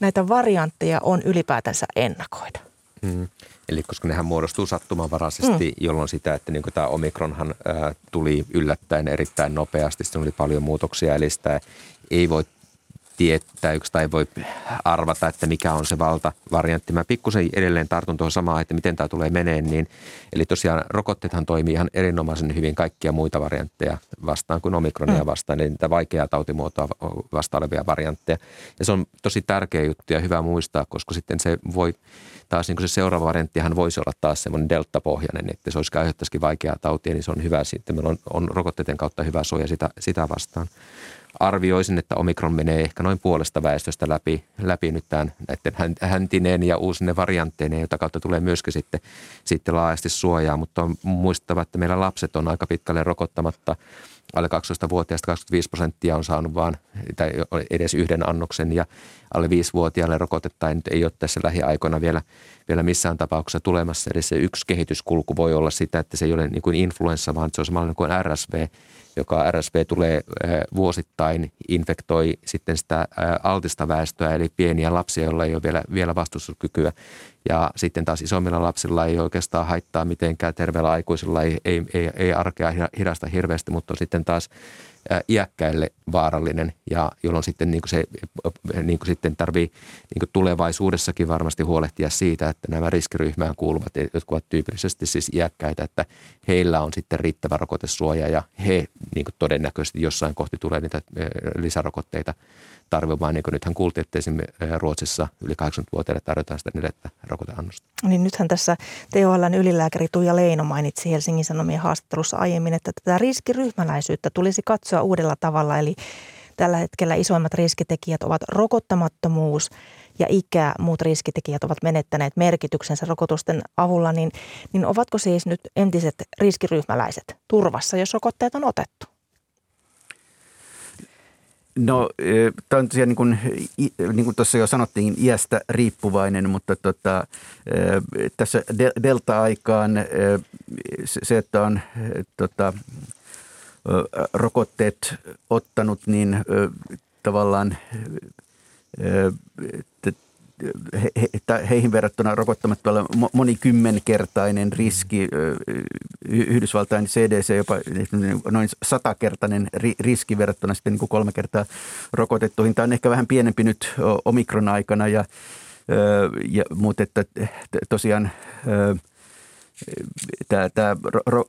näitä variantteja on ylipäätänsä ennakoida? Mm. Eli koska nehän muodostuu sattumanvaraisesti, mm. jolloin sitä, että niin tämä omikronhan ää, tuli yllättäen erittäin nopeasti, siinä oli paljon muutoksia, eli sitä ei voi tietää yksi tai voi arvata, että mikä on se valtavariantti. Mä pikkusen edelleen tartun tuohon samaan, että miten tämä tulee meneen. Niin, eli tosiaan rokotteethan toimii ihan erinomaisen hyvin kaikkia muita variantteja vastaan kuin omikronia mm. vastaan, eli niitä vaikeaa tautimuotoa vastaan olevia variantteja. Ja se on tosi tärkeä juttu ja hyvä muistaa, koska sitten se voi taas niin kuin se seuraava varianttihan voisi olla taas semmoinen delta-pohjainen, että se olisi aiheuttaisikin vaikeaa tautia, niin se on hyvä. Sitten meillä on, on rokotteiden kautta hyvä suoja sitä, sitä vastaan arvioisin, että omikron menee ehkä noin puolesta väestöstä läpi, läpi nyt tämän näiden häntineen ja uusine variantteineen, jota kautta tulee myöskin sitten, sitten laajasti suojaa, mutta on muistettava, että meillä lapset on aika pitkälle rokottamatta. Alle 12-vuotiaista 25 prosenttia on saanut vaan tai edes yhden annoksen ja alle 5-vuotiaille rokotetta ei, ei ole tässä lähiaikoina vielä, vielä missään tapauksessa tulemassa. Eli se yksi kehityskulku voi olla sitä, että se ei ole niin kuin influenssa, vaan se on samalla kuin RSV, joka RSV tulee vuosittain, infektoi sitten sitä altista väestöä, eli pieniä lapsia, joilla ei ole vielä, vielä vastustuskykyä. Ja sitten taas isommilla lapsilla ei oikeastaan haittaa mitenkään, terveellä aikuisilla ei, ei, ei, ei arkea hidasta hirveästi, mutta sitten taas iäkkäille vaarallinen ja jolloin sitten niin kuin se niin kuin sitten tarvii niin kuin tulevaisuudessakin varmasti huolehtia siitä, että nämä riskiryhmään kuuluvat, jotka ovat tyypillisesti siis iäkkäitä, että heillä on sitten riittävä rokotesuoja ja he niin kuin todennäköisesti jossain kohti tulee niitä lisärokotteita tarvitsemaan. Niin kuin nythän kuultiin, että esimerkiksi Ruotsissa yli 80-vuotiaille tarjotaan sitä neljättä rokoteannosta. Niin nythän tässä THLn ylilääkäri Tuija Leino mainitsi Helsingin Sanomien haastattelussa aiemmin, että tätä riskiryhmäläisyyttä tulisi katsoa uudella tavalla. Eli tällä hetkellä isoimmat riskitekijät ovat rokottamattomuus ja ikä, muut riskitekijät ovat menettäneet merkityksensä rokotusten avulla, niin, niin ovatko siis nyt entiset riskiryhmäläiset turvassa, jos rokotteet on otettu? No tämä on tosiaan niin kuin, niin kuin tuossa jo sanottiin, iästä riippuvainen, mutta tota, tässä delta-aikaan se, että on tota, rokotteet ottanut, niin tavallaan he, he, heihin verrattuna rokottamattomalla monikymmenkertainen riski, Yhdysvaltain CDC jopa noin satakertainen riski verrattuna sitten niin kuin kolme kertaa rokotettuihin. Tämä on ehkä vähän pienempi nyt omikron aikana, ja, ja, mutta että tosiaan tämä, tämä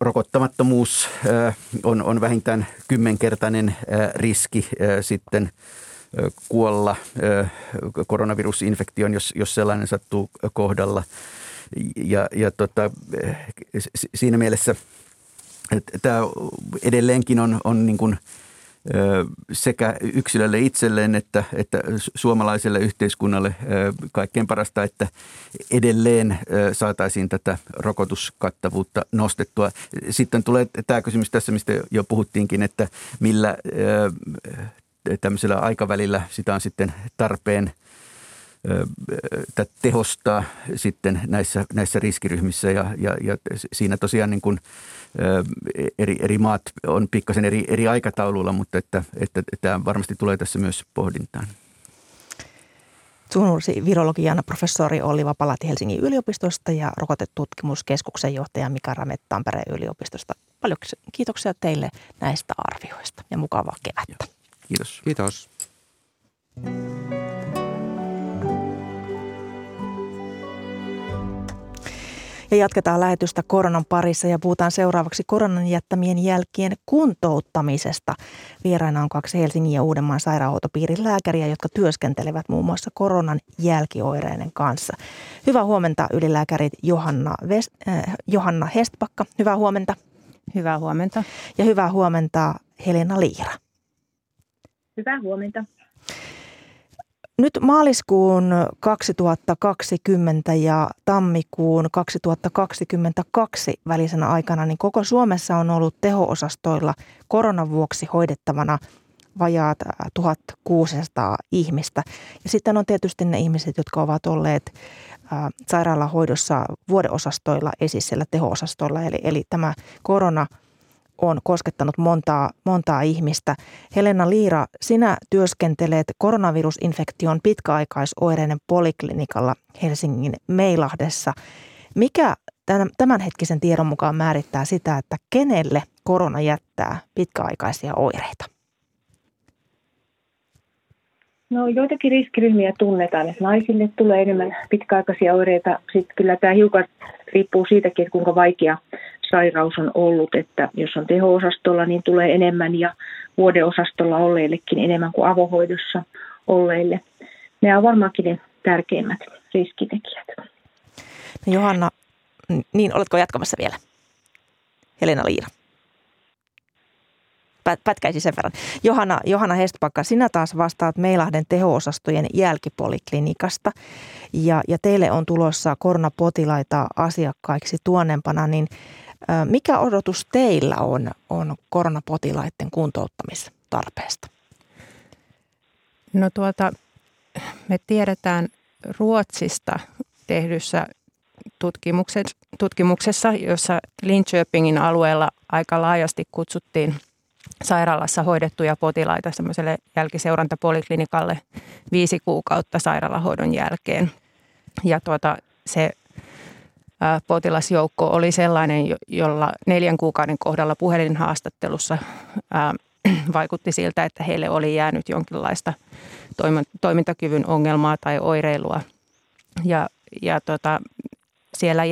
rokottamattomuus on, on vähintään kymmenkertainen riski sitten – kuolla koronavirusinfektion, jos, jos sellainen sattuu kohdalla. Ja, ja tota, siinä mielessä tämä edelleenkin on, on niin kuin sekä yksilölle itselleen että, että suomalaiselle yhteiskunnalle kaikkein parasta, että edelleen saataisiin tätä rokotuskattavuutta nostettua. Sitten tulee tämä kysymys tässä, mistä jo puhuttiinkin, että millä tämmöisellä aikavälillä sitä on sitten tarpeen tehostaa sitten näissä, näissä riskiryhmissä ja, ja, ja siinä tosiaan niin kuin eri, eri maat on pikkasen eri, eri aikataululla, mutta että, että, että tämä varmasti tulee tässä myös pohdintaan. Sunnursi virologian professori Olli Vapalati Helsingin yliopistosta ja rokotetutkimuskeskuksen johtaja Mika Ramet Tampereen yliopistosta. Paljon kiitoksia teille näistä arvioista ja mukavaa kevättä. Kiitos. Kiitos. Ja jatketaan lähetystä koronan parissa ja puhutaan seuraavaksi koronan jättämien jälkien kuntouttamisesta. Vieraina on kaksi Helsingin ja Uudenmaan sairaanhoitopiirin lääkäriä, jotka työskentelevät muun muassa koronan jälkioireiden kanssa. Hyvää huomenta ylilääkärit Johanna, Ves- äh, Johanna Hestpakka. Hyvää huomenta. Hyvää huomenta. Ja hyvää huomenta Helena Liira. Hyvää huomenta. Nyt maaliskuun 2020 ja tammikuun 2022 välisenä aikana, niin koko Suomessa on ollut teho-osastoilla hoidettavana vajaat 1600 ihmistä. Ja sitten on tietysti ne ihmiset, jotka ovat olleet sairaalahoidossa vuodeosastoilla, ei siis teho-osastoilla. Eli, eli tämä korona – on koskettanut montaa, montaa ihmistä. Helena Liira, sinä työskentelet koronavirusinfektion pitkäaikaisoireiden poliklinikalla Helsingin Meilahdessa. Mikä tämänhetkisen tiedon mukaan määrittää sitä, että kenelle korona jättää pitkäaikaisia oireita? No joitakin riskiryhmiä tunnetaan, että naisille tulee enemmän pitkäaikaisia oireita. Sitten kyllä tämä hiukan riippuu siitäkin, että kuinka vaikea sairaus on ollut, että jos on teho-osastolla, niin tulee enemmän ja vuodeosastolla olleillekin enemmän kuin avohoidossa olleille. Ne on varmaankin ne tärkeimmät riskitekijät. No Johanna, niin oletko jatkamassa vielä? Helena Liira. Pätkäisi sen verran. Johanna, Johanna Hestpakka, sinä taas vastaat Meilahden teho-osastojen jälkipoliklinikasta ja, ja teille on tulossa koronapotilaita asiakkaiksi tuonnempana, niin mikä odotus teillä on, on koronapotilaiden kuntouttamistarpeesta? No tuota, me tiedetään Ruotsista tehdyssä tutkimuksessa, jossa Linköpingin alueella aika laajasti kutsuttiin sairaalassa hoidettuja potilaita semmoiselle jälkiseurantapoliklinikalle viisi kuukautta sairaalahoidon jälkeen. Ja tuota, se potilasjoukko oli sellainen, jolla neljän kuukauden kohdalla puhelinhaastattelussa vaikutti siltä, että heille oli jäänyt jonkinlaista toimintakyvyn ongelmaa tai oireilua. Ja, ja tota, siellä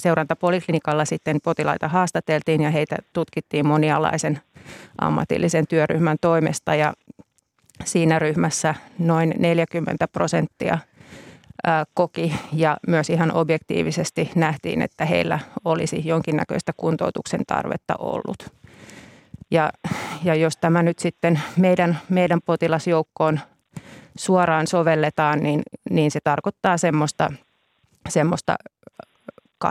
jälkiseurantapoliklinikalla sitten potilaita haastateltiin ja heitä tutkittiin monialaisen ammatillisen työryhmän toimesta ja siinä ryhmässä noin 40 prosenttia – koki ja myös ihan objektiivisesti nähtiin, että heillä olisi jonkinnäköistä kuntoutuksen tarvetta ollut. Ja, ja jos tämä nyt sitten meidän, meidän potilasjoukkoon suoraan sovelletaan, niin, niin se tarkoittaa semmoista, semmoista 800-900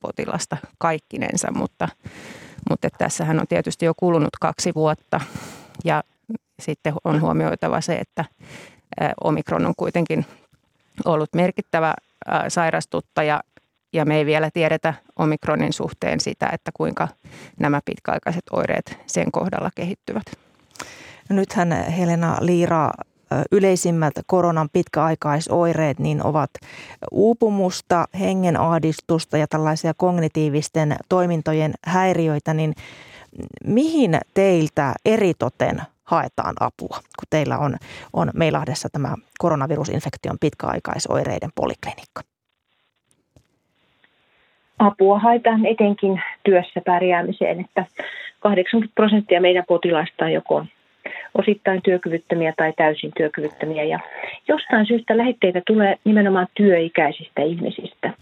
potilasta kaikkinensa, mutta, mutta tässähän on tietysti jo kulunut kaksi vuotta ja sitten on huomioitava se, että omikron on kuitenkin ollut merkittävä sairastuttaja ja me ei vielä tiedetä omikronin suhteen sitä, että kuinka nämä pitkäaikaiset oireet sen kohdalla kehittyvät. No nythän Helena Liira yleisimmät koronan pitkäaikaisoireet niin ovat uupumusta, hengenahdistusta ja tällaisia kognitiivisten toimintojen häiriöitä, niin mihin teiltä eritoten haetaan apua, kun teillä on, on Meilahdessa tämä koronavirusinfektion pitkäaikaisoireiden poliklinikka? Apua haetaan etenkin työssä pärjäämiseen, että 80 prosenttia meidän potilaista on joko osittain työkyvyttömiä tai täysin työkyvyttömiä. Ja jostain syystä lähetteitä tulee nimenomaan työikäisistä ihmisistä.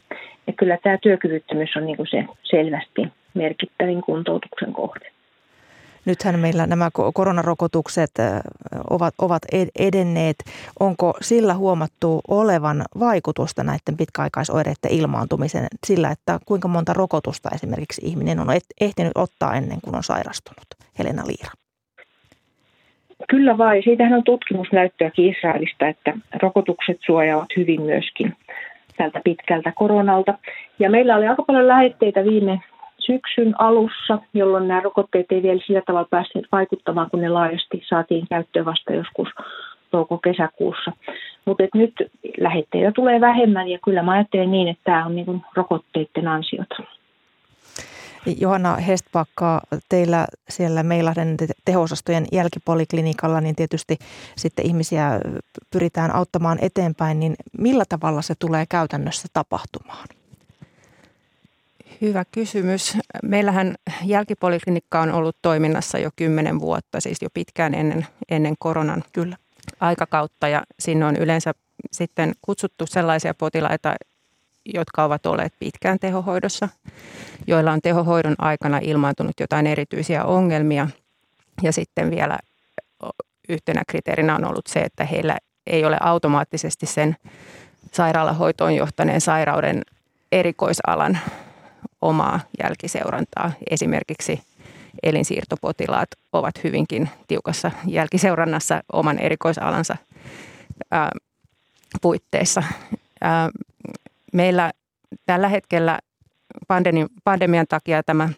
Ja kyllä tämä työkyvyttömyys on niin kuin se selvästi merkittävin kuntoutuksen kohde. Nythän meillä nämä koronarokotukset ovat, ovat edenneet. Onko sillä huomattu olevan vaikutusta näiden pitkäaikaisoireiden ilmaantumiseen sillä, että kuinka monta rokotusta esimerkiksi ihminen on ehtinyt ottaa ennen kuin on sairastunut? Helena Liira. Kyllä vai. Siitähän on tutkimusnäyttöäkin Israelista, että rokotukset suojaavat hyvin myöskin tältä pitkältä koronalta. Ja meillä oli aika paljon lähetteitä viime syksyn alussa, jolloin nämä rokotteet ei vielä sillä tavalla päässeet vaikuttamaan, kun ne laajasti saatiin käyttöön vasta joskus touko-kesäkuussa. Mutta nyt lähetteitä tulee vähemmän ja kyllä mä ajattelen niin, että tämä on niin rokotteiden ansiota. Johanna Hestpakka, teillä siellä Meilahden tehosastojen jälkipoliklinikalla, niin tietysti sitten ihmisiä pyritään auttamaan eteenpäin, niin millä tavalla se tulee käytännössä tapahtumaan? Hyvä kysymys. Meillähän jälkipoliklinikka on ollut toiminnassa jo kymmenen vuotta, siis jo pitkään ennen, ennen koronan Kyllä. aikakautta. Ja sinne on yleensä sitten kutsuttu sellaisia potilaita, jotka ovat olleet pitkään tehohoidossa, joilla on tehohoidon aikana ilmaantunut jotain erityisiä ongelmia. Ja sitten vielä yhtenä kriteerinä on ollut se, että heillä ei ole automaattisesti sen sairaalahoitoon johtaneen sairauden erikoisalan omaa jälkiseurantaa. Esimerkiksi elinsiirtopotilaat ovat hyvinkin tiukassa jälkiseurannassa oman erikoisalansa puitteissa. Meillä tällä hetkellä pandemian takia tämä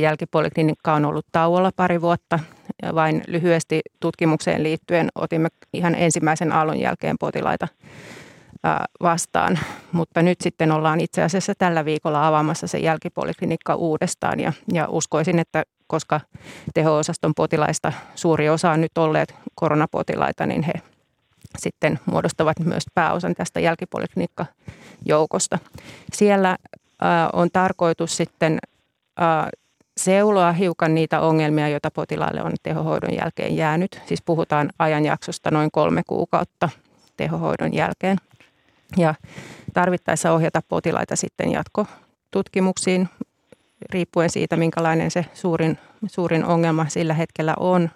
jälkipoliklinikka on ollut tauolla pari vuotta. Vain lyhyesti tutkimukseen liittyen otimme ihan ensimmäisen aallon jälkeen potilaita vastaan, mutta nyt sitten ollaan itse asiassa tällä viikolla avaamassa se jälkipoliklinikka uudestaan ja, ja uskoisin, että koska teho-osaston potilaista suuri osa on nyt olleet koronapotilaita, niin he sitten muodostavat myös pääosan tästä jälkipoliklinikka-joukosta. Siellä on tarkoitus sitten seuloa hiukan niitä ongelmia, joita potilaalle on tehohoidon jälkeen jäänyt. Siis puhutaan ajanjaksosta noin kolme kuukautta tehohoidon jälkeen. Ja tarvittaessa ohjata potilaita sitten jatkotutkimuksiin riippuen siitä, minkälainen se suurin, suurin ongelma sillä hetkellä on.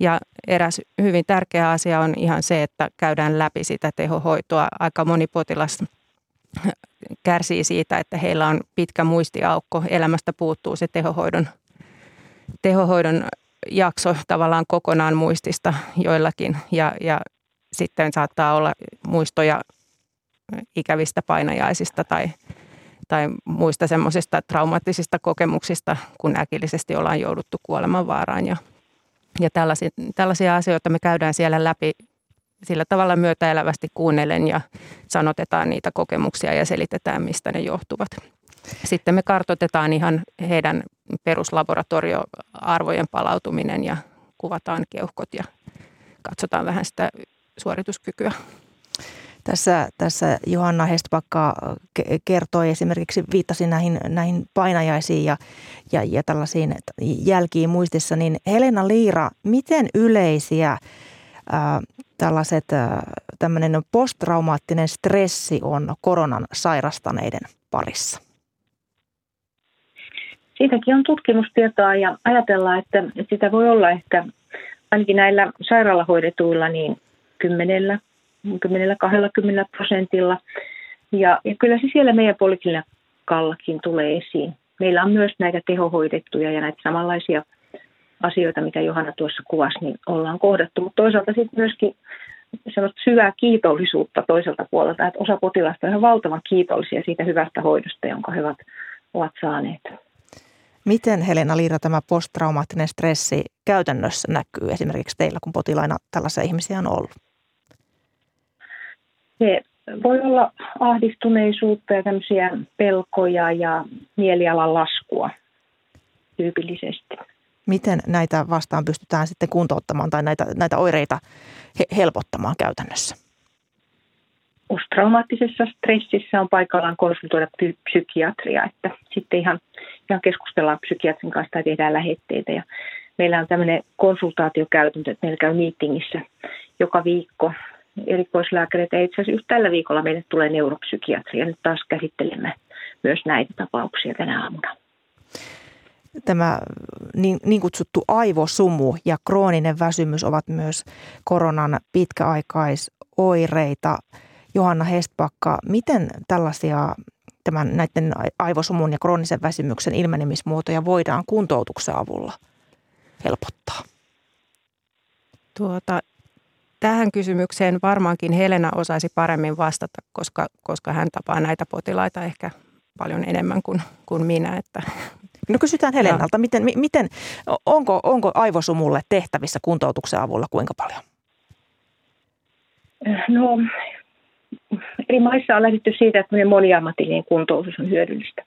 Ja eräs hyvin tärkeä asia on ihan se, että käydään läpi sitä tehohoitoa. Aika moni potilas kärsii siitä, että heillä on pitkä muistiaukko, elämästä puuttuu se tehohoidon, tehohoidon jakso tavallaan kokonaan muistista joillakin ja, ja sitten saattaa olla muistoja ikävistä painajaisista tai, tai muista semmoisista traumaattisista kokemuksista, kun äkillisesti ollaan jouduttu kuolemanvaaraan ja, ja tällaisia, tällaisia asioita me käydään siellä läpi sillä tavalla myötäelävästi kuunnellen ja sanotetaan niitä kokemuksia ja selitetään, mistä ne johtuvat. Sitten me kartoitetaan ihan heidän peruslaboratorioarvojen palautuminen ja kuvataan keuhkot ja katsotaan vähän sitä suorituskykyä. Tässä, tässä Johanna Hestbakka kertoi esimerkiksi, viittasi näihin, näihin painajaisiin ja, ja, ja tällaisiin jälkiin muistissa, niin Helena Liira, miten yleisiä tällaiset, tämmöinen posttraumaattinen stressi on koronan sairastaneiden parissa? Siitäkin on tutkimustietoa ja ajatellaan, että sitä voi olla ehkä ainakin näillä sairaalahoidetuilla niin 10 10-20 prosentilla. Ja, ja kyllä se siellä meidän poliklinikallakin tulee esiin. Meillä on myös näitä tehohoidettuja ja näitä samanlaisia asioita, mitä Johanna tuossa kuvasi, niin ollaan kohdattu. Mutta toisaalta sitten myöskin sellaista syvää kiitollisuutta toiselta puolelta, että osa potilasta on ihan valtavan kiitollisia siitä hyvästä hoidosta, jonka he ovat, ovat saaneet. Miten Helena Liira tämä posttraumaattinen stressi käytännössä näkyy esimerkiksi teillä, kun potilaina tällaisia ihmisiä on ollut? Se voi olla ahdistuneisuutta ja tämmöisiä pelkoja ja mielialan laskua tyypillisesti miten näitä vastaan pystytään sitten kuntouttamaan tai näitä, näitä oireita he, helpottamaan käytännössä? Posttraumaattisessa stressissä on paikallaan konsultoida psykiatria, että sitten ihan, ihan keskustellaan psykiatrin kanssa tai tehdään lähetteitä. Ja meillä on tämmöinen konsultaatiokäytäntö, että meillä käy meetingissä joka viikko erikoislääkäreitä. Ja itse asiassa tällä viikolla meille tulee neuropsykiatria. Nyt taas käsittelemme myös näitä tapauksia tänä aamuna tämä niin, niin kutsuttu aivosumu ja krooninen väsymys ovat myös koronan pitkäaikaisoireita. Johanna Hestbakka, miten tällaisia tämän, näiden aivosumun ja kroonisen väsymyksen ilmenemismuotoja voidaan kuntoutuksen avulla helpottaa? Tuota, tähän kysymykseen varmaankin Helena osaisi paremmin vastata, koska, koska hän tapaa näitä potilaita ehkä paljon enemmän kuin, kuin minä. Että No kysytään Helenalta, miten, miten, onko, onko aivosumulle tehtävissä kuntoutuksen avulla kuinka paljon? No, eri maissa on lähdetty siitä, että moniammatillinen kuntoutus on hyödyllistä.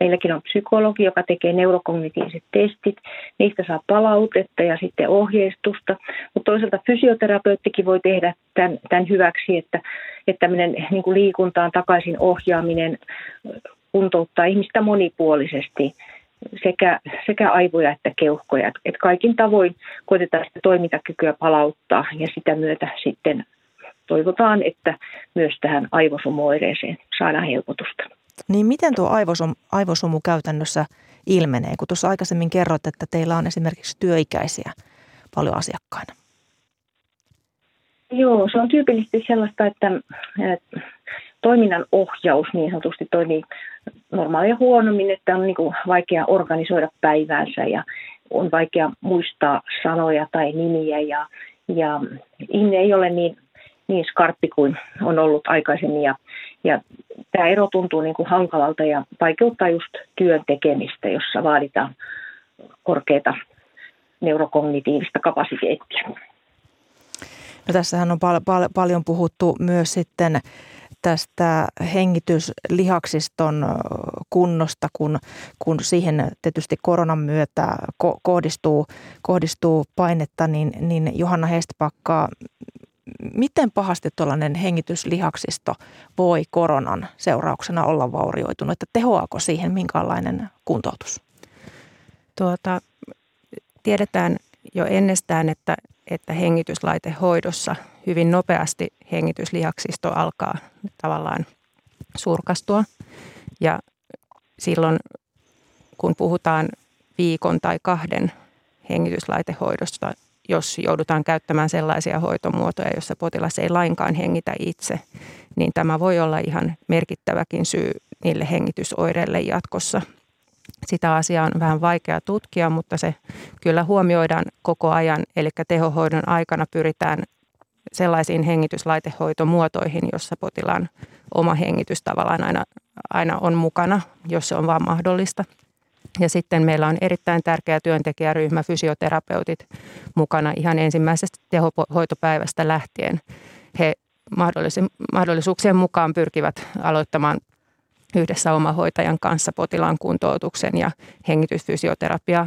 Meilläkin on psykologi, joka tekee neurokognitiiviset testit. Niistä saa palautetta ja sitten ohjeistusta. Mutta toisaalta fysioterapeuttikin voi tehdä tämän, tämän hyväksi, että, että tämmöinen niin kuin liikuntaan takaisin ohjaaminen kuntouttaa ihmistä monipuolisesti sekä, sekä aivoja että keuhkoja. Et kaikin tavoin koitetaan sitä toimintakykyä palauttaa ja sitä myötä sitten toivotaan, että myös tähän aivosumuoireeseen saadaan helpotusta. Niin miten tuo aivosumu, aivosumu käytännössä ilmenee? Kun tuossa aikaisemmin kerrot, että teillä on esimerkiksi työikäisiä paljon asiakkaina. Joo, se on tyypillisesti sellaista, että toiminnan ohjaus niin sanotusti toimii normaalia huonommin, että on niin kuin vaikea organisoida päiväänsä ja on vaikea muistaa sanoja tai nimiä ja, ja ihminen ei ole niin, niin skarppi kuin on ollut aikaisemmin ja, ja tämä ero tuntuu niin kuin hankalalta ja vaikeuttaa just työn tekemistä, jossa vaaditaan korkeata neurokognitiivista kapasiteettia. No tässähän on pal- pal- paljon puhuttu myös sitten tästä hengityslihaksiston kunnosta, kun, kun siihen tietysti koronan myötä ko- kohdistuu, kohdistuu painetta, niin, niin Johanna Hestpakka, miten pahasti tuollainen hengityslihaksisto voi koronan seurauksena olla vaurioitunut? Että tehoaako siihen minkälainen kuntoutus? Tuota, tiedetään jo ennestään, että, että hengityslaitehoidossa hyvin nopeasti hengityslihaksisto alkaa tavallaan surkastua. Ja silloin, kun puhutaan viikon tai kahden hengityslaitehoidosta, jos joudutaan käyttämään sellaisia hoitomuotoja, joissa potilas ei lainkaan hengitä itse, niin tämä voi olla ihan merkittäväkin syy niille hengitysoireille jatkossa – sitä asiaa on vähän vaikea tutkia, mutta se kyllä huomioidaan koko ajan. Eli tehohoidon aikana pyritään sellaisiin hengityslaitehoitomuotoihin, jossa potilaan oma hengitys tavallaan aina, aina on mukana, jos se on vaan mahdollista. Ja sitten meillä on erittäin tärkeä työntekijäryhmä, fysioterapeutit mukana ihan ensimmäisestä tehohoitopäivästä lähtien. He mahdollisuuksien mukaan pyrkivät aloittamaan yhdessä omahoitajan kanssa potilaan kuntoutuksen ja hengitysfysioterapia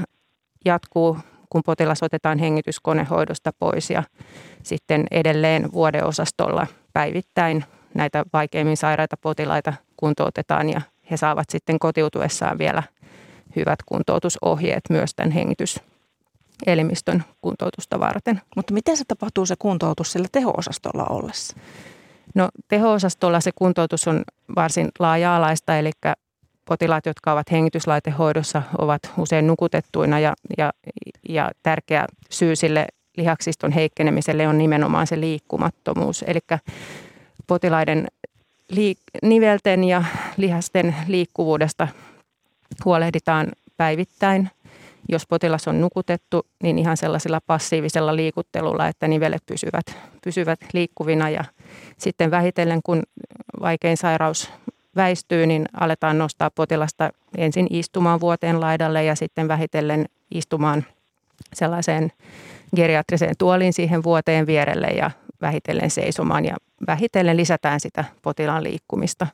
jatkuu, kun potilas otetaan hengityskonehoidosta pois ja sitten edelleen vuodeosastolla päivittäin näitä vaikeimmin sairaita potilaita kuntoutetaan ja he saavat sitten kotiutuessaan vielä hyvät kuntoutusohjeet myös tämän hengityselimistön kuntoutusta varten. Mutta miten se tapahtuu se kuntoutus sillä teho-osastolla ollessa? No teho-osastolla se kuntoutus on varsin laaja-alaista, eli potilaat, jotka ovat hengityslaitehoidossa, ovat usein nukutettuina ja, ja, ja tärkeä syy sille lihaksiston heikkenemiselle on nimenomaan se liikkumattomuus. Eli potilaiden liik- nivelten ja lihasten liikkuvuudesta huolehditaan päivittäin. Jos potilas on nukutettu, niin ihan sellaisella passiivisella liikuttelulla, että nivelet pysyvät, pysyvät liikkuvina ja sitten vähitellen, kun vaikein sairaus väistyy, niin aletaan nostaa potilasta ensin istumaan vuoteen laidalle ja sitten vähitellen istumaan sellaiseen geriatriseen tuoliin siihen vuoteen vierelle ja vähitellen seisomaan ja vähitellen lisätään sitä potilaan liikkumista.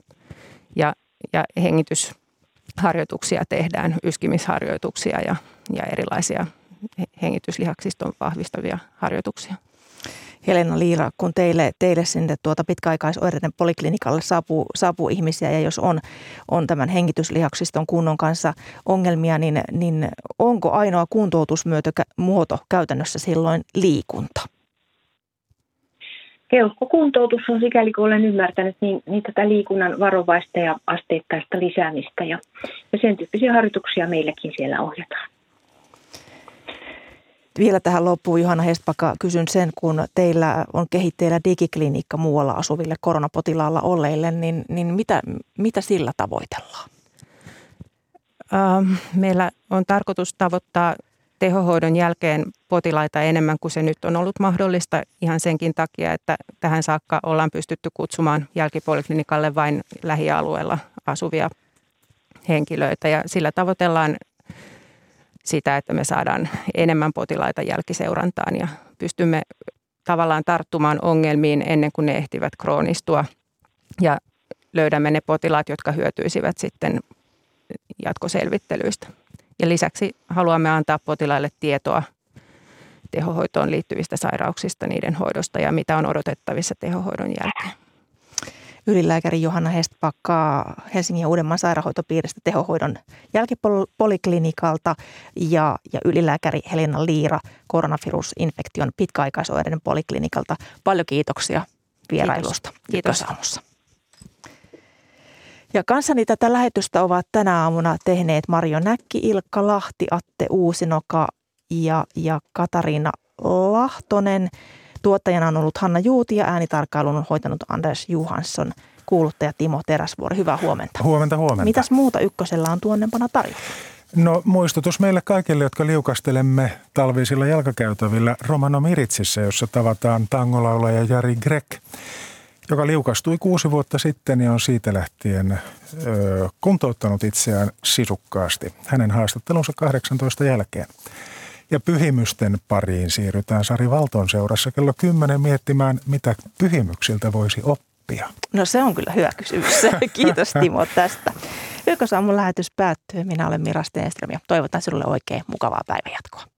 Ja, ja hengitysharjoituksia tehdään, yskimisharjoituksia ja, ja erilaisia hengityslihaksiston vahvistavia harjoituksia. Helena Liira, kun teille, teille sinne tuota pitkäaikaisoireiden poliklinikalle saapuu, saapuu ihmisiä ja jos on, on tämän hengityslihaksiston kunnon kanssa ongelmia, niin, niin onko ainoa kuntoutusmuoto käytännössä silloin liikunta? Keuhkokuntoutus on sikäli kun olen ymmärtänyt, niin, niin tätä liikunnan varovaista ja asteittaista lisäämistä ja, ja sen tyyppisiä harjoituksia meilläkin siellä ohjataan. Vielä tähän loppuun Johanna Hestpaka kysyn sen, kun teillä on kehitteillä digiklinikka muualla asuville koronapotilaalla olleille, niin, niin mitä, mitä sillä tavoitellaan? Ähm, meillä on tarkoitus tavoittaa tehohoidon jälkeen potilaita enemmän kuin se nyt on ollut mahdollista ihan senkin takia, että tähän saakka ollaan pystytty kutsumaan jälkipoliklinikalle vain lähialueella asuvia henkilöitä ja sillä tavoitellaan sitä, että me saadaan enemmän potilaita jälkiseurantaan ja pystymme tavallaan tarttumaan ongelmiin ennen kuin ne ehtivät kroonistua ja löydämme ne potilaat, jotka hyötyisivät sitten jatkoselvittelyistä. Ja lisäksi haluamme antaa potilaille tietoa tehohoitoon liittyvistä sairauksista, niiden hoidosta ja mitä on odotettavissa tehohoidon jälkeen ylilääkäri Johanna Hestpakkaa Helsingin ja Uudenmaan sairaanhoitopiiristä tehohoidon jälkipoliklinikalta ja, ja ylilääkäri Helena Liira koronavirusinfektion pitkäaikaisoireiden poliklinikalta. Paljon kiitoksia vierailusta Kiitos. Kiitos. Ja kanssani tätä lähetystä ovat tänä aamuna tehneet Marjo Näkki, Ilkka Lahti, Atte Uusinoka ja, ja Katariina Lahtonen. Tuottajana on ollut Hanna Juuti ja äänitarkkailun on hoitanut Anders Johansson. Kuuluttaja Timo Teräsvuori, hyvää huomenta. Huomenta, huomenta. Mitäs muuta ykkösellä on tuonnempana tarjolla? No muistutus meille kaikille, jotka liukastelemme talvisilla jalkakäytävillä Romano Miritsissä, jossa tavataan tangolaulaja Jari Grek, joka liukastui kuusi vuotta sitten ja on siitä lähtien ö, kuntouttanut itseään sisukkaasti hänen haastattelunsa 18 jälkeen. Ja pyhimysten pariin siirrytään Sari Valton seurassa kello 10 miettimään, mitä pyhimyksiltä voisi oppia. No se on kyllä hyvä kysymys. (laughs) Kiitos Timo tästä. Ykkösaamun lähetys päättyy. Minä olen Mira Stenström ja toivotan sinulle oikein mukavaa päivänjatkoa.